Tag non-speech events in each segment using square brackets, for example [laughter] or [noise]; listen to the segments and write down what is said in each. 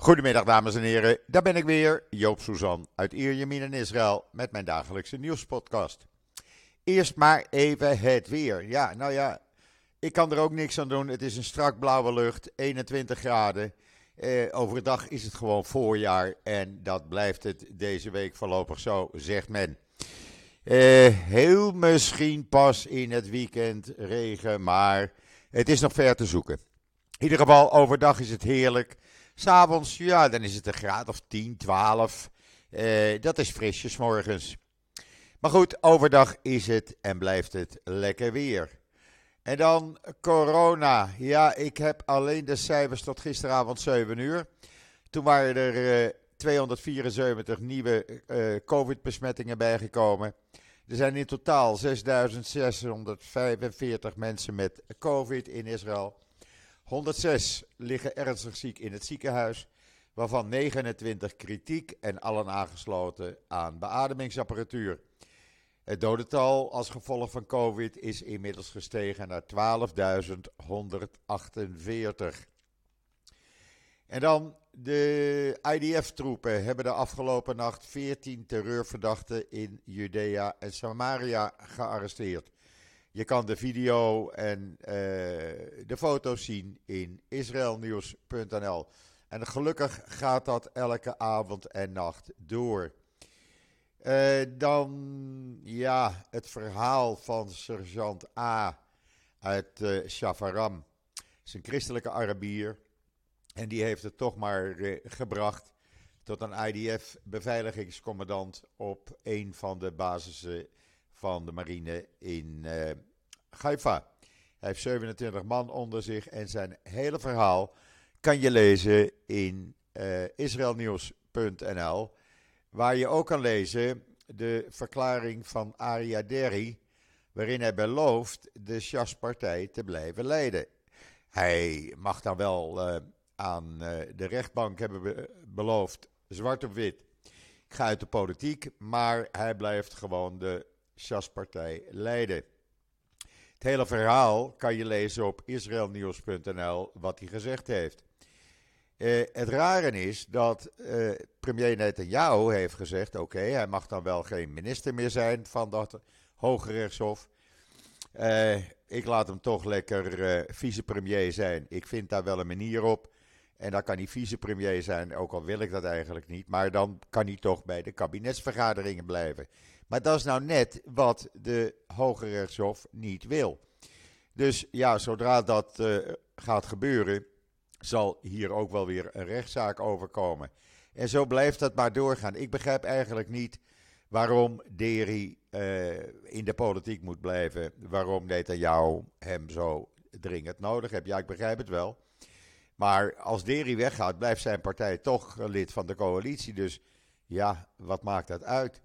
Goedemiddag dames en heren, daar ben ik weer, Joop Suzan uit Ierjemien in Israël met mijn dagelijkse nieuwspodcast. Eerst maar even het weer. Ja, nou ja, ik kan er ook niks aan doen. Het is een strak blauwe lucht, 21 graden. Eh, overdag is het gewoon voorjaar en dat blijft het deze week voorlopig zo, zegt men. Eh, heel misschien pas in het weekend regen, maar het is nog ver te zoeken. In ieder geval, overdag is het heerlijk. S'avonds, ja, dan is het een graad of 10, 12. Eh, dat is frisjes morgens. Maar goed, overdag is het en blijft het lekker weer. En dan corona. Ja, ik heb alleen de cijfers tot gisteravond 7 uur. Toen waren er uh, 274 nieuwe uh, COVID-besmettingen bijgekomen. Er zijn in totaal 6.645 mensen met COVID in Israël. 106 liggen ernstig ziek in het ziekenhuis, waarvan 29 kritiek en allen aangesloten aan beademingsapparatuur. Het dodental als gevolg van COVID is inmiddels gestegen naar 12.148. En dan de IDF-troepen hebben de afgelopen nacht 14 terreurverdachten in Judea en Samaria gearresteerd. Je kan de video en uh, de foto's zien in israelnieuws.nl. En gelukkig gaat dat elke avond en nacht door. Uh, dan, ja, het verhaal van sergeant A uit uh, Shafaram. is een christelijke Arabier. En die heeft het toch maar gebracht tot een IDF-beveiligingscommandant op een van de basissen van de marine in uh, Haifa. Hij heeft 27 man onder zich en zijn hele verhaal kan je lezen in uh, israelnieuws.nl. Waar je ook kan lezen de verklaring van Aria waarin hij belooft de Shas-partij te blijven leiden. Hij mag dan wel uh, aan de rechtbank hebben be beloofd, zwart op wit, ik ga uit de politiek, maar hij blijft gewoon de Shas-partij leiden. Het hele verhaal kan je lezen op israelnieuws.nl wat hij gezegd heeft. Uh, het rare is dat uh, premier Netanyahu heeft gezegd: oké, hij mag dan wel geen minister meer zijn van dat Hoge Rechtshof. Uh, ik laat hem toch lekker vicepremier zijn. Ik vind daar wel een manier op. En dan kan hij vicepremier zijn, ook al wil ik dat eigenlijk niet. Maar dan kan hij toch bij de kabinetsvergaderingen blijven. Maar dat is nou net wat de Hoge Rechtshof niet wil. Dus ja, zodra dat uh, gaat gebeuren, zal hier ook wel weer een rechtszaak overkomen. En zo blijft dat maar doorgaan. Ik begrijp eigenlijk niet waarom Deri uh, in de politiek moet blijven. Waarom Netanyahu hem zo dringend nodig heeft. Ja, ik begrijp het wel. Maar als Deri weggaat, blijft zijn partij toch lid van de coalitie. Dus ja, wat maakt dat uit?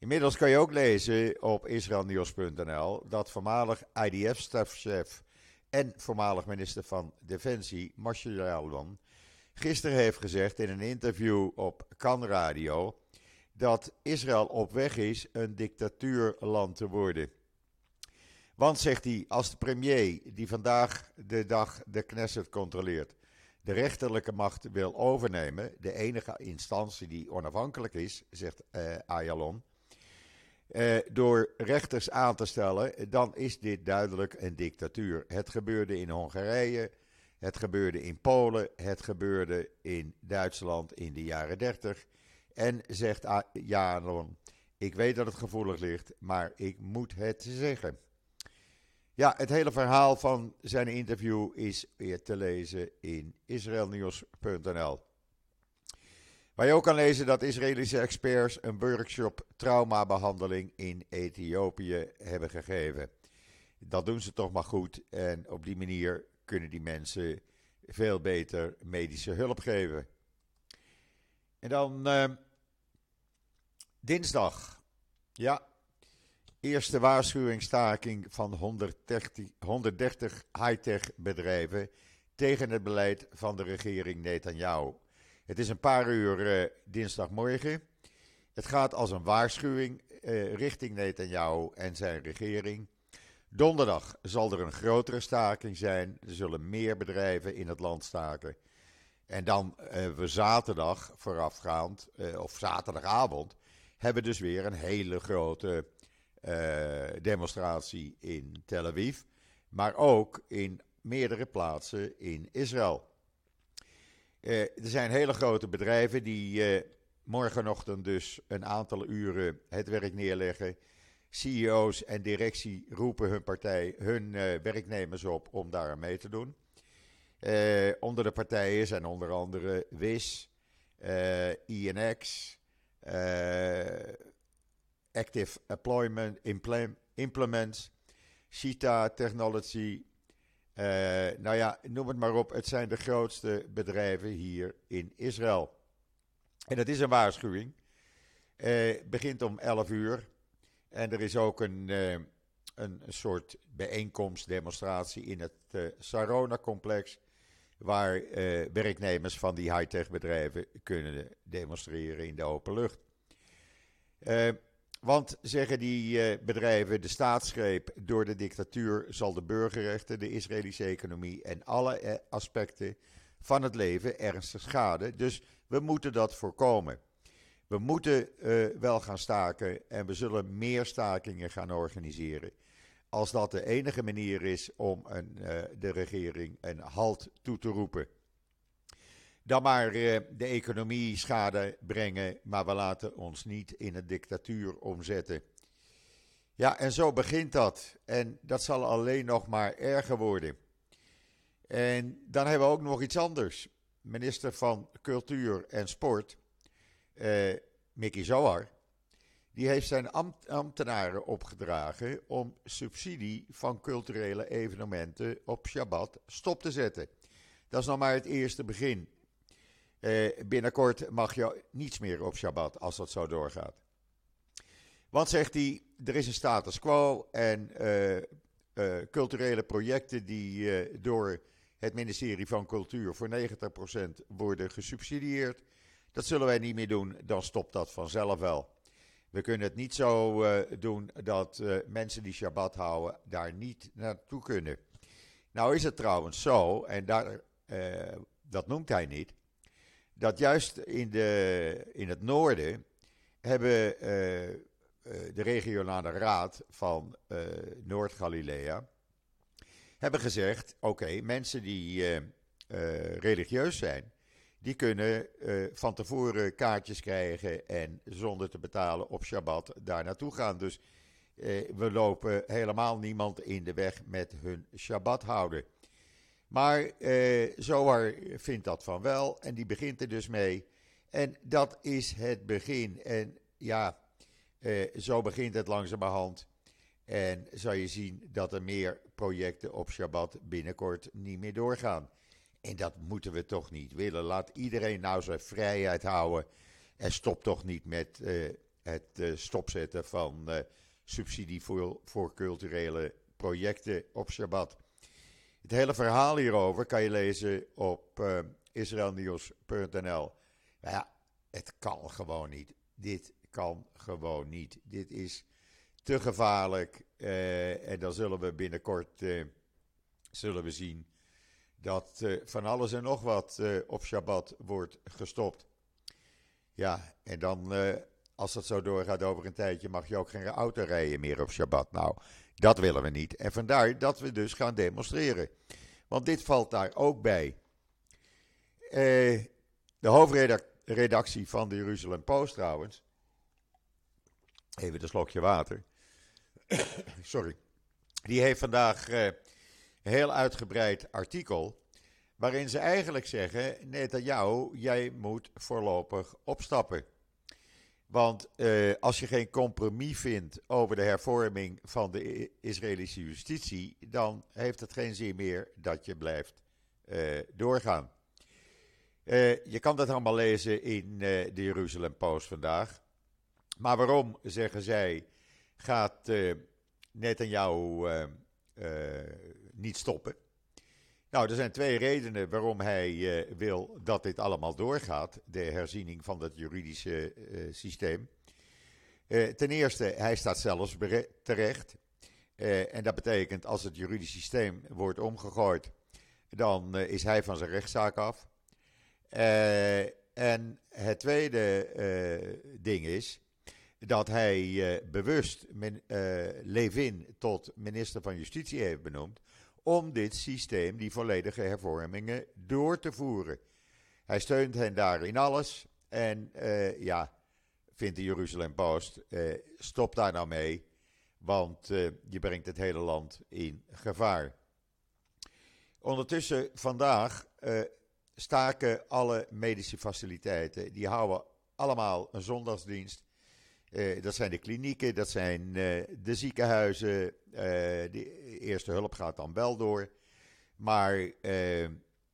Inmiddels kan je ook lezen op israelnieuws.nl dat voormalig IDF-stafchef en voormalig minister van Defensie, Marshall Yalwan, gisteren heeft gezegd in een interview op Kan Radio dat Israël op weg is een dictatuurland te worden. Want, zegt hij, als de premier die vandaag de dag de Knesset controleert, de rechterlijke macht wil overnemen, de enige instantie die onafhankelijk is, zegt uh, Ayalon, uh, door rechters aan te stellen, dan is dit duidelijk een dictatuur. Het gebeurde in Hongarije, het gebeurde in Polen, het gebeurde in Duitsland in de jaren 30. En zegt Jalon, ik weet dat het gevoelig ligt, maar ik moet het zeggen. Ja, het hele verhaal van zijn interview is weer te lezen in israelnieuws.nl. Waar je ook kan lezen dat Israëlische experts een workshop traumabehandeling in Ethiopië hebben gegeven. Dat doen ze toch maar goed en op die manier kunnen die mensen veel beter medische hulp geven. En dan uh, dinsdag. Ja, eerste waarschuwingstaking van 130, 130 high-tech bedrijven tegen het beleid van de regering Netanyahu. Het is een paar uur uh, dinsdagmorgen. Het gaat als een waarschuwing uh, richting Netanyahu en zijn regering. Donderdag zal er een grotere staking zijn. Er zullen meer bedrijven in het land staken. En dan hebben we zaterdag voorafgaand, of zaterdagavond, hebben dus weer een hele grote demonstratie in Tel Aviv. Maar ook in meerdere plaatsen in Israël. Er zijn hele grote bedrijven die morgenochtend dus een aantal uren het werk neerleggen. CEO's en directie roepen hun partij, hun uh, werknemers op om daar aan mee te doen. Onder de partijen zijn onder andere WIS, eh, INX, Active Employment Implements, Shita Technology. Nou ja, noem het maar op. Het zijn de grootste bedrijven hier in Israël. En dat is een waarschuwing. Uh, begint om 11 uur. En er is ook een, uh, een soort bijeenkomst, demonstratie in het Sarona-complex. Waar werknemers van die high-tech bedrijven kunnen demonstreren in de open lucht. Want zeggen die bedrijven, de staatsgreep door de dictatuur zal de burgerrechten, de Israëlische economie en alle aspecten van het leven ernstig schaden. Dus we moeten dat voorkomen. We moeten uh, wel gaan staken en we zullen meer stakingen gaan organiseren. Als dat de enige manier is om een, de regering een halt toe te roepen. Dan maar uh, de economie schade brengen, maar we laten ons niet in een dictatuur omzetten. Ja, en zo begint dat. En dat zal alleen nog maar erger worden. En dan hebben we ook nog iets anders minister van Cultuur en Sport, uh, Mickey Zohar, die heeft zijn ambtenaren opgedragen om subsidie van culturele evenementen op Shabbat stop te zetten. Dat is nog maar het eerste begin. Uh, binnenkort mag je niets meer op Shabbat als dat zo doorgaat. Want zegt hij, er is een status quo en uh, culturele projecten die door het ministerie van Cultuur voor 90% worden gesubsidieerd. Dat zullen wij niet meer doen, dan stopt dat vanzelf wel. We kunnen het niet zo doen dat mensen die Shabbat houden daar niet naartoe kunnen. Nou is het trouwens zo, en daar, dat noemt hij niet, dat juist in, de, in het noorden hebben de regionale raad van Noord-Galilea hebben gezegd: oké, mensen die religieus zijn, die kunnen van tevoren kaartjes krijgen en zonder te betalen op Shabbat daar naartoe gaan. Dus we lopen helemaal niemand in de weg met hun Shabbat houden. Maar Zohar vindt dat van wel en die begint er dus mee. En dat is het begin. En ja, zo begint het langzamerhand. En zou je zien dat er meer projecten op Shabbat binnenkort niet meer doorgaan. En dat moeten we toch niet willen. Laat iedereen nou zijn vrijheid houden. En stop toch niet met uh, het uh, stopzetten van uh, subsidie voor, voor culturele projecten op Shabbat. Het hele verhaal hierover kan je lezen op uh, israelnieuws.nl. ja, het kan gewoon niet. Dit kan gewoon niet. Dit is te gevaarlijk. Uh, en dan zullen we binnenkort uh, zullen we zien dat uh, van alles en nog wat op Shabbat wordt gestopt. Ja, en dan als dat zo doorgaat over een tijdje mag je ook geen auto rijden meer op Shabbat. Nou, dat willen we niet. En vandaar dat we dus gaan demonstreren. Want dit valt daar ook bij. de hoofdredactie van de Jeruzalem Post trouwens. Even een slokje water. [coughs] sorry, die heeft vandaag uh, een heel uitgebreid artikel. Waarin ze eigenlijk zeggen: Netanyahu, jij moet voorlopig opstappen. Want uh, als je geen compromis vindt over de hervorming van de Israëlische justitie, dan heeft het geen zin meer dat je blijft uh, doorgaan. Uh, je kan dat allemaal lezen in de Jeruzalem Post vandaag. Maar waarom, zeggen zij, gaat uh, uh, niet stoppen. Nou, er zijn twee redenen waarom hij wil dat dit allemaal doorgaat, de herziening van het juridische systeem. ten eerste, hij staat zelfs terecht. en dat betekent als het juridisch systeem wordt omgegooid, dan is hij van zijn rechtszaak af. en het tweede ding is dat hij bewust Levin tot minister van Justitie heeft benoemd om dit systeem, die volledige hervormingen, door te voeren. Hij steunt hen daar in alles. En uh, ja, vindt de Jeruzalem Post, uh, stop daar nou mee, want uh, je brengt het hele land in gevaar. Ondertussen vandaag staken alle medische faciliteiten, die houden allemaal een zondagsdienst. Dat zijn de klinieken, dat zijn de ziekenhuizen, de eerste hulp gaat dan wel door. Maar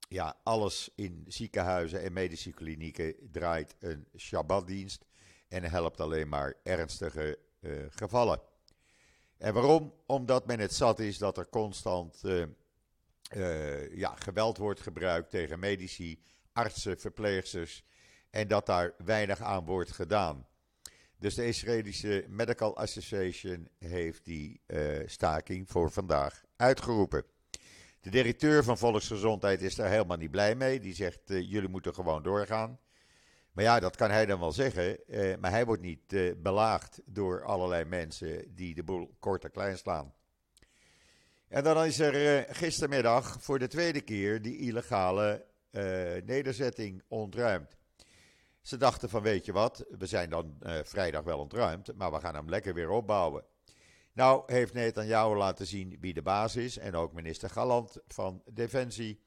ja, alles in ziekenhuizen en medische klinieken draait een Shabbatdienst en helpt alleen maar ernstige gevallen. En waarom? Omdat men het zat is dat er constant ja, geweld wordt gebruikt tegen medici, artsen, verpleegsters en dat daar weinig aan wordt gedaan. Dus de Israëlische Medical Association heeft die staking voor vandaag uitgeroepen. De directeur van Volksgezondheid is daar helemaal niet blij mee. Die zegt: uh, jullie moeten gewoon doorgaan. Maar ja, dat kan hij dan wel zeggen. Uh, maar hij wordt niet belaagd door allerlei mensen die de boel kort en klein slaan. En dan is er gistermiddag voor de tweede keer die illegale nederzetting ontruimd. Ze dachten van weet je wat, we zijn dan vrijdag wel ontruimd, maar we gaan hem lekker weer opbouwen. Nou heeft Netanyahu laten zien wie de baas is en ook minister Galant van Defensie.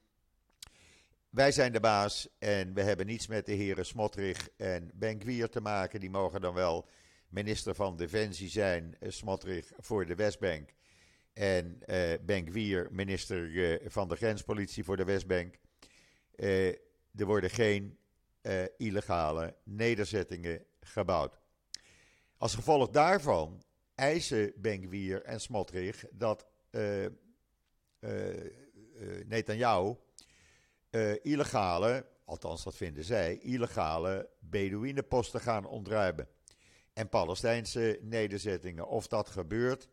Wij zijn de baas en we hebben niets met de heren Smotrich en Benkwier te maken. Die mogen dan wel minister van Defensie zijn, eh, Smotrich voor de Westbank. En uh, Benkwier minister van de grenspolitie voor de Westbank. Er worden geen illegale nederzettingen gebouwd. Als gevolg daarvan eisen Benkwier en Smotrich dat uh, uh, Netanyahu illegale, althans dat vinden zij, illegale Bedouinenposten gaan ontruimen. En Palestijnse nederzettingen. Of dat gebeurt,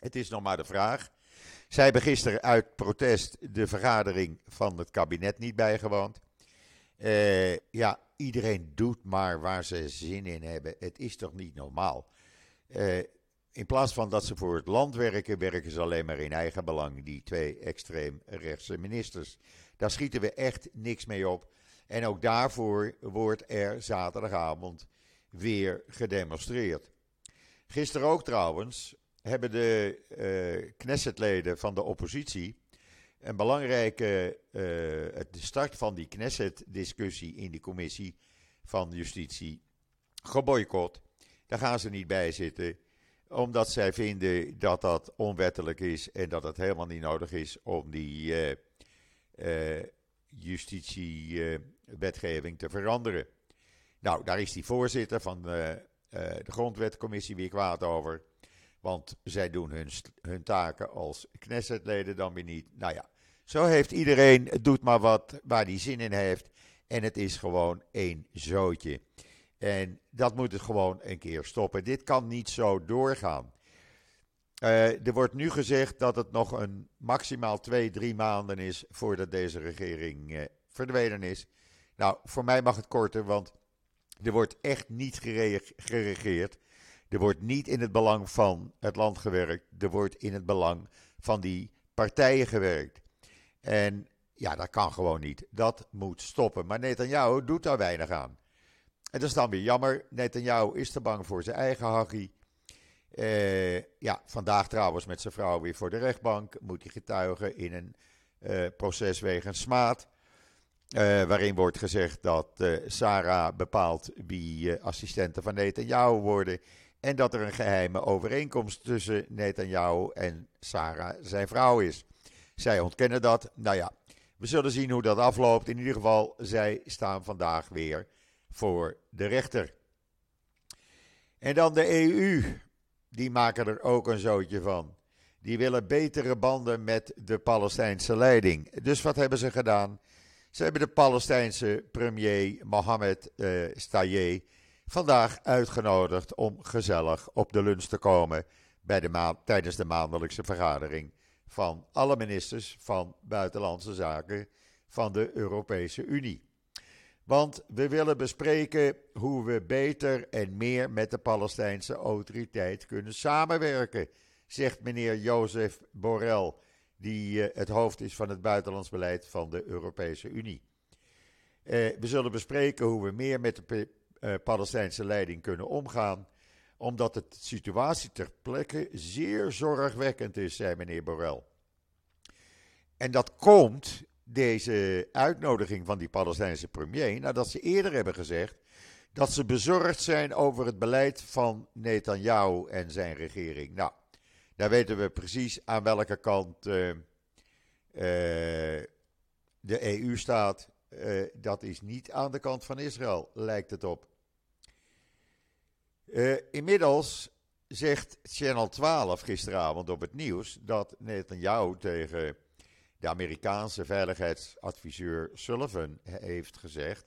het is nog maar de vraag. Zij hebben gisteren uit protest de vergadering van het kabinet niet bijgewoond. Uh, ja, iedereen doet maar waar ze zin in hebben. Het is toch niet normaal. Uh, in plaats van dat ze voor het land werken, werken ze alleen maar in eigen belang, die twee extreem rechtse ministers. Daar schieten we echt niks mee op. En ook daarvoor wordt er zaterdagavond weer gedemonstreerd. Gisteren ook trouwens hebben de uh, Knessetleden van de oppositie een belangrijke de start van die Knesset-discussie in de commissie van justitie geboycott. Daar gaan ze niet bij zitten omdat zij vinden dat dat onwettelijk is en dat het helemaal niet nodig is om die uh, uh, justitiewetgeving te veranderen. Nou, daar is die voorzitter van de Grondwetcommissie weer kwaad over. Want zij doen hun, hun taken als Knessetleden dan weer niet. Nou ja, zo heeft iedereen, doet maar wat waar hij zin in heeft. En het is gewoon één zootje. En dat moet het gewoon een keer stoppen. Dit kan niet zo doorgaan. Uh, er wordt nu gezegd dat het nog een maximaal twee, drie maanden is voordat deze regering uh, verdwenen is. Nou, voor mij mag het korter, want er wordt echt niet geregeerd. Er wordt niet in het belang van het land gewerkt. Er wordt in het belang van die partijen gewerkt. En ja, dat kan gewoon niet. Dat moet stoppen. Maar Netanyahu doet daar weinig aan. En dat is dan weer jammer. Netanyahu is te bang voor zijn eigen hachie. Uh, ja, vandaag trouwens met zijn vrouw weer voor de rechtbank. Moet hij getuigen in een uh, proces wegens smaad. Uh, waarin wordt gezegd dat Sarah bepaalt wie assistenten van Netanyahu worden. En dat er een geheime overeenkomst tussen Netanyahu en Sarah, zijn vrouw, is. Zij ontkennen dat. Nou ja, we zullen zien hoe dat afloopt. In ieder geval, zij staan vandaag weer voor de rechter. En dan de EU, die maken er ook een zootje van. Die willen betere banden met de Palestijnse leiding. Dus wat hebben ze gedaan? Ze hebben de Palestijnse premier Mohammed uh, vandaag uitgenodigd om gezellig op de lunch te komen bij de tijdens de maandelijkse vergadering van alle ministers van Buitenlandse Zaken van de Europese Unie. Want we willen bespreken hoe we beter en meer met de Palestijnse autoriteit kunnen samenwerken, zegt meneer Jozef Borrell, die het hoofd is van het buitenlands beleid van de Europese Unie. we zullen bespreken hoe we meer met de Palestijnse leiding kunnen omgaan omdat de situatie ter plekke zeer zorgwekkend is, zei meneer Borrell. En dat komt, deze uitnodiging van die Palestijnse premier, nadat ze eerder hebben gezegd dat ze bezorgd zijn over het beleid van Netanyahu en zijn regering. Nou, daar weten we precies aan welke kant uh, uh, de EU staat. Uh, dat is niet aan de kant van Israël, lijkt het op. Uh, inmiddels zegt Channel 12 gisteravond op het nieuws dat Netanyahu tegen de Amerikaanse veiligheidsadviseur Sullivan heeft gezegd: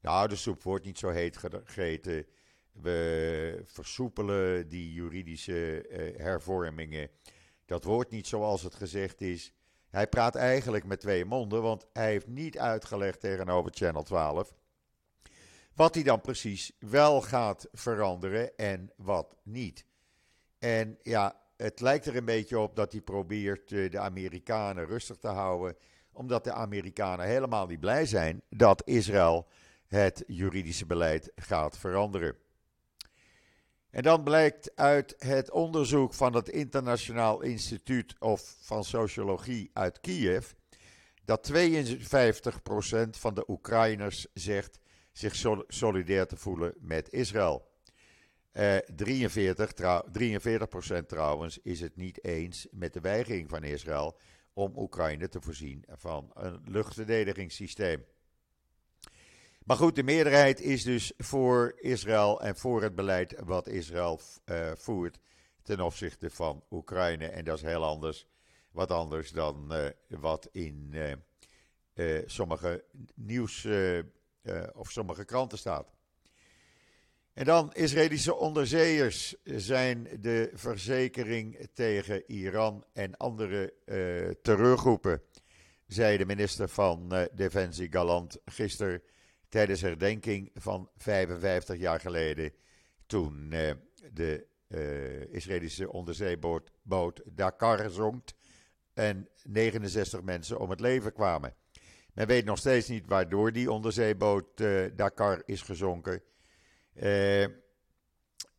Nou, de soep wordt niet zo heet gegeten. We versoepelen die juridische uh, hervormingen. Dat wordt niet zoals het gezegd is. Hij praat eigenlijk met twee monden, want hij heeft niet uitgelegd tegenover Channel 12 wat hij dan precies wel gaat veranderen en wat niet. En ja, het lijkt er een beetje op dat hij probeert eh, de Amerikanen rustig te houden, omdat de Amerikanen helemaal niet blij zijn dat Israël het juridische beleid gaat veranderen. En dan blijkt uit het onderzoek van het Internationaal Instituut of van Sociologie uit Kiev dat 52% van de Oekraïners zegt zich solidair te voelen met Israël. Uh, 43, trouw, 43% trouwens is het niet eens met de weigering van Israël om Oekraïne te voorzien van een luchtverdedigingssysteem. Maar goed, de meerderheid is dus voor Israël en voor het beleid wat Israël uh, voert ten opzichte van Oekraïne. En dat is heel anders, wat anders dan uh, wat in uh, sommige nieuws of sommige kranten staat. En dan Israëlische onderzeeërs zijn de verzekering tegen Iran en andere uh, terreurgroepen, zei de minister van uh, Defensie Galant gisteren tijdens herdenking van 55 jaar geleden, toen de Israëlische onderzeeboot Dakar zonk en 69 mensen om het leven kwamen. Men weet nog steeds niet waardoor die onderzeeboot uh, Dakar is gezonken. Uh,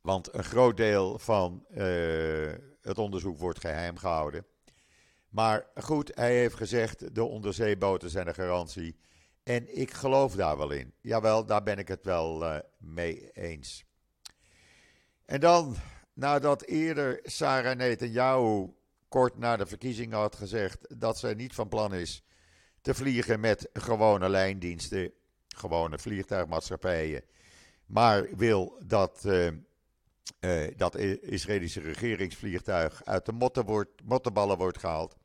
want een groot deel van uh, het onderzoek wordt geheim gehouden. Maar goed, hij heeft gezegd: de onderzeeboten zijn een garantie. En ik geloof daar wel in. Jawel, daar ben ik het wel mee eens. En dan, nadat eerder Sarah Netanyahu kort na de verkiezingen had gezegd dat zij niet van plan is te vliegen met gewone lijndiensten, gewone vliegtuigmaatschappijen. Maar wil dat uh, dat Israëlische regeringsvliegtuig uit de motten wordt, mottenballen wordt gehaald,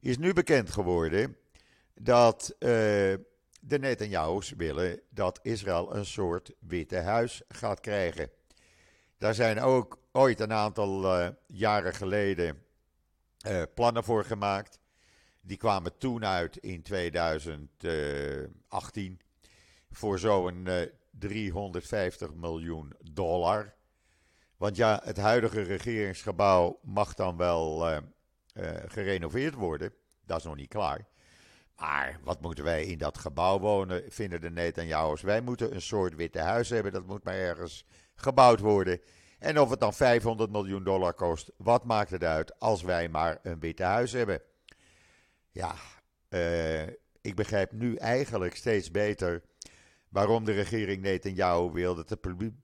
is nu bekend geworden dat uh, de Netanyahu's willen dat Israël een soort witte huis gaat krijgen. Daar zijn ook ooit een aantal jaren geleden plannen voor gemaakt. Die kwamen toen uit in 2018 voor zo'n 350 eh, miljoen dollar. Want ja, het huidige regeringsgebouw mag dan wel uh, gerenoveerd worden. Dat is nog niet klaar. Maar wat moeten wij in dat gebouw wonen, vinden de Netanjahu's. Wij moeten een soort witte huis hebben, dat moet maar ergens gebouwd worden. En of het dan 500 miljoen dollar kost, wat maakt het uit als wij maar een witte huis hebben? Ja, uh, ik begrijp nu eigenlijk steeds beter waarom de regering Netanyahu wil dat de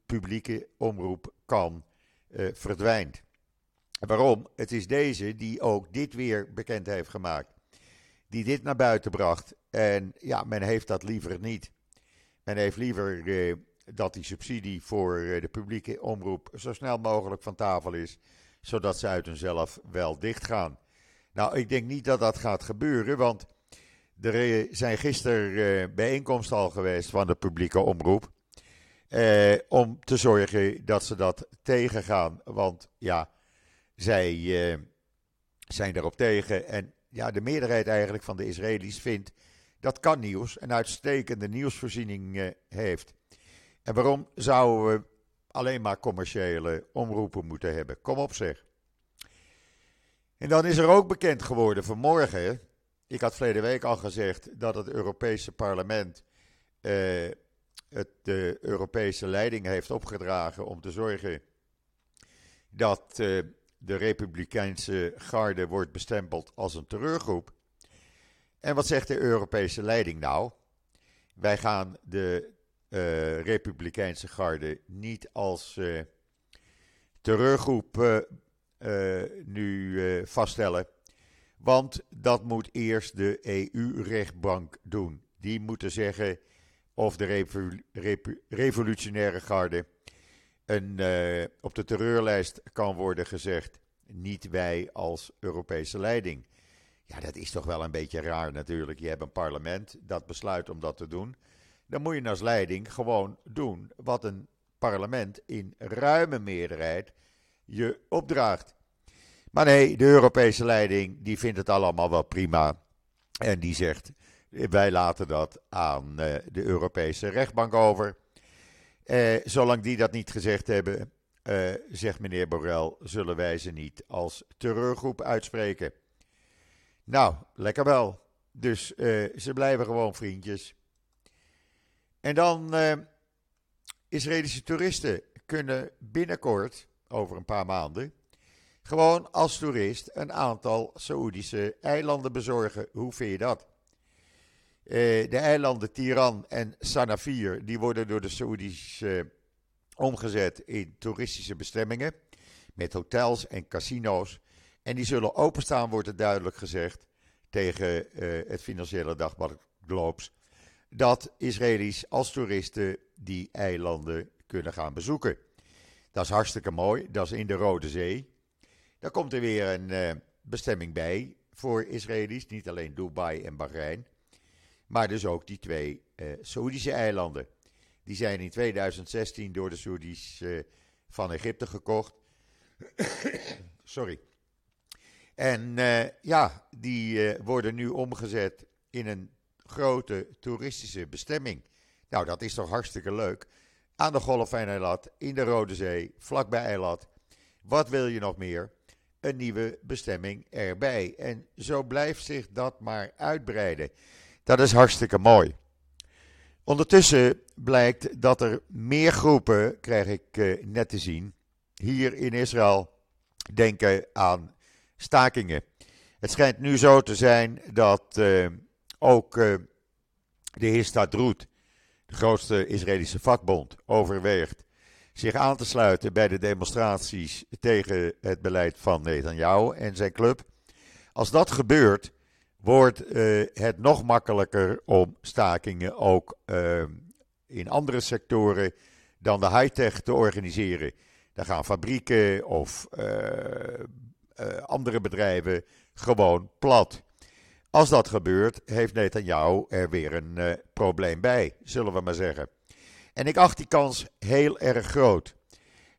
publieke omroep kan uh, verdwijnt. Waarom? Het is deze die ook dit weer bekend heeft gemaakt. Die dit naar buiten bracht. En ja, men heeft dat liever niet. Men heeft liever uh, dat die subsidie voor de publieke omroep zo snel mogelijk van tafel is. Zodat ze uit hunzelf wel dichtgaan. Nou, ik denk niet dat dat gaat gebeuren, want er zijn gisteren uh, bijeenkomsten al geweest van de publieke omroep. Uh, om te zorgen dat ze dat tegengaan. Want ja, zij zijn erop tegen. En ja, de meerderheid eigenlijk van de Israëli's vindt dat kan nieuws, een uitstekende nieuwsvoorziening heeft. En waarom zouden we alleen maar commerciële omroepen moeten hebben? Kom op zeg. En dan is er ook bekend geworden vanmorgen. Ik had verleden week al gezegd dat het Europese parlement uh, het, de Europese leiding heeft opgedragen om te zorgen dat uh, de Republikeinse garde wordt bestempeld als een terreurgroep. En wat zegt de Europese leiding nou? Wij gaan de uh, Republikeinse garde niet als uh, terreurgroep uh, nu vaststellen. Want dat moet eerst de EU-rechtbank doen. Die moeten zeggen of de revolutionaire garde een, op de terreurlijst kan worden gezegd. Niet wij als Europese leiding. Ja, dat is toch wel een beetje raar natuurlijk. Je hebt een parlement dat besluit om dat te doen dan moet je als leiding gewoon doen wat een parlement in ruime meerderheid je opdraagt. Maar nee, de Europese leiding die vindt het allemaal wel prima. En die zegt, wij laten dat aan uh, de Europese rechtbank over. Uh, zolang die dat niet gezegd hebben, uh, zegt meneer Borrell, zullen wij ze niet als terreurgroep uitspreken. Nou, lekker wel. Dus ze blijven gewoon vriendjes. En dan Israëlische toeristen kunnen binnenkort, over een paar maanden, gewoon als toerist een aantal Saoedische eilanden bezorgen. Hoe vind je dat? Uh, de eilanden Tiran en Sanafir, die worden door de Saoedi's uh, omgezet in toeristische bestemmingen. Met hotels en casino's. En die zullen openstaan, wordt er duidelijk gezegd, tegen het Financiële Dagblad Globes dat Israëli's als toeristen die eilanden kunnen gaan bezoeken. Dat is hartstikke mooi, dat is in de Rode Zee. Daar komt er weer een uh, bestemming bij voor Israëli's, niet alleen Dubai en Bahrein, maar dus ook die twee uh, Saoedische eilanden. Die zijn in 2016 door de Saoedi's uh, van Egypte gekocht. [coughs] Sorry. En ja, die worden nu omgezet in een grote toeristische bestemming. Nou, dat is toch hartstikke leuk. Aan de Golf van Eilat, in de Rode Zee, vlakbij Eilat. Wat wil je nog meer? Een nieuwe bestemming erbij. En zo blijft zich dat maar uitbreiden. Dat is hartstikke mooi. Ondertussen blijkt dat er meer groepen, krijg ik uh, net te zien, hier in Israël denken aan stakingen. Het schijnt nu zo te zijn dat uh, ook uh, de Histadrut, de grootste Israëlische vakbond, overweegt zich aan te sluiten bij de demonstraties tegen het beleid van Netanyahu en zijn club. Als dat gebeurt, wordt uh, het nog makkelijker om stakingen ook uh, in andere sectoren dan de high-tech te organiseren. Dan gaan fabrieken of andere bedrijven gewoon plat. Als dat gebeurt, heeft Netanyahu er weer een uh, probleem bij, zullen we maar zeggen. En ik acht die kans heel erg groot.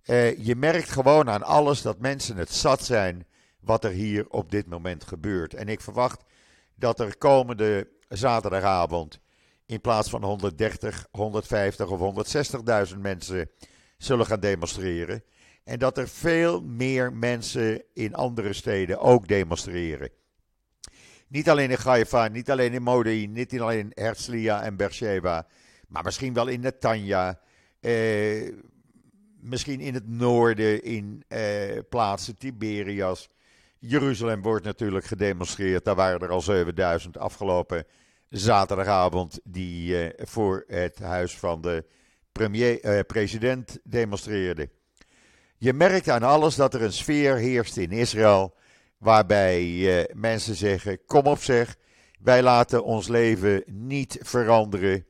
Uh, je merkt gewoon aan alles dat mensen het zat zijn wat er hier op dit moment gebeurt. En ik verwacht dat er komende zaterdagavond in plaats van 130, 150 of 160.000 mensen zullen gaan demonstreren. En dat er veel meer mensen in andere steden ook demonstreren. Niet alleen in Haifa, niet alleen in Modi'in, niet alleen in Herzliya en Beersheba, maar misschien wel in Netanya. Eh, misschien in het noorden, in eh, plaatsen Tiberias. Jeruzalem wordt natuurlijk gedemonstreerd. Daar waren er al 7000 afgelopen zaterdagavond die eh, voor het huis van de premier, eh, president demonstreerden. Je merkt aan alles dat er een sfeer heerst in Israël Waarbij uh, mensen zeggen: Kom op, zeg. Wij laten ons leven niet veranderen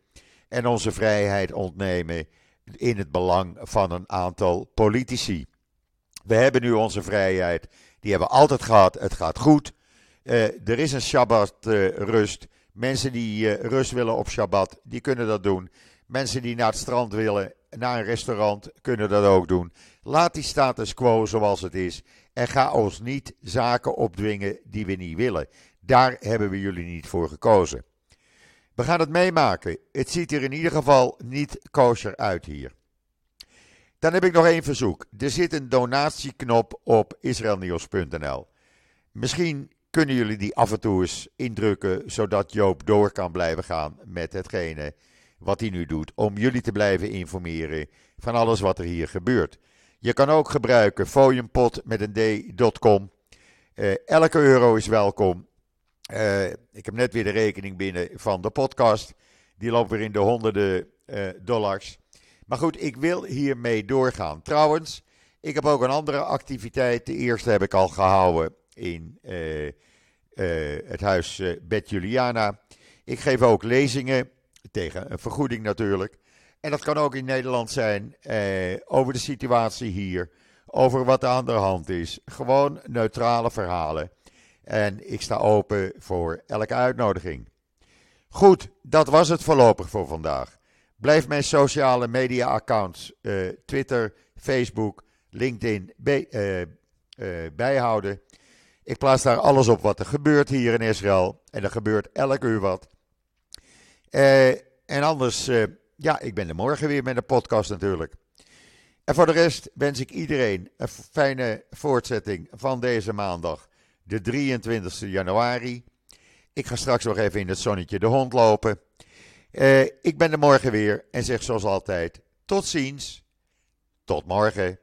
en onze vrijheid ontnemen in het belang van een aantal politici. We hebben nu onze vrijheid, die hebben we altijd gehad. Het gaat goed. Uh, er is een Shabbat uh, rust. Mensen die rust willen op Shabbat, die kunnen dat doen. Mensen die naar het strand willen, naar een restaurant, kunnen dat ook doen. Laat die status quo zoals het is. En ga ons niet zaken opdwingen die we niet willen. Daar hebben we jullie niet voor gekozen. We gaan het meemaken. Het ziet er in ieder geval niet kosher uit hier. Dan heb ik nog één verzoek. Er zit een donatieknop op israelnieuws.nl. Misschien kunnen jullie die af en toe eens indrukken, zodat Joop door kan blijven gaan met hetgene wat hij nu doet. Om jullie te blijven informeren van alles wat er hier gebeurt. Je kan ook gebruiken fooienpot met een d.com. Uh, elke euro is welkom. Uh, ik heb net weer de rekening binnen van de podcast. Die loopt weer in de honderden uh, dollars. Maar goed, ik wil hiermee doorgaan. Trouwens, ik heb ook een andere activiteit. De eerste heb ik al gehouden in het huis Bet Juliana. Ik geef ook lezingen, tegen een vergoeding natuurlijk. En dat kan ook in Nederland zijn over de situatie hier over wat er aan de hand is. Gewoon neutrale verhalen. En ik sta open voor elke uitnodiging. Goed, dat was het voorlopig voor vandaag. Blijf mijn sociale media accounts, uh, Twitter, Facebook, LinkedIn uh, uh, bijhouden. Ik plaats daar alles op wat er gebeurt hier in Israël. En er gebeurt elke uur wat. en anders, ja, ik ben er morgen weer met een podcast natuurlijk. En voor de rest wens ik iedereen een fijne voortzetting van deze maandag, de 23 januari. Ik ga straks nog even in het zonnetje de hond lopen. Uh, ik ben er morgen weer en zeg zoals altijd: tot ziens. Tot morgen.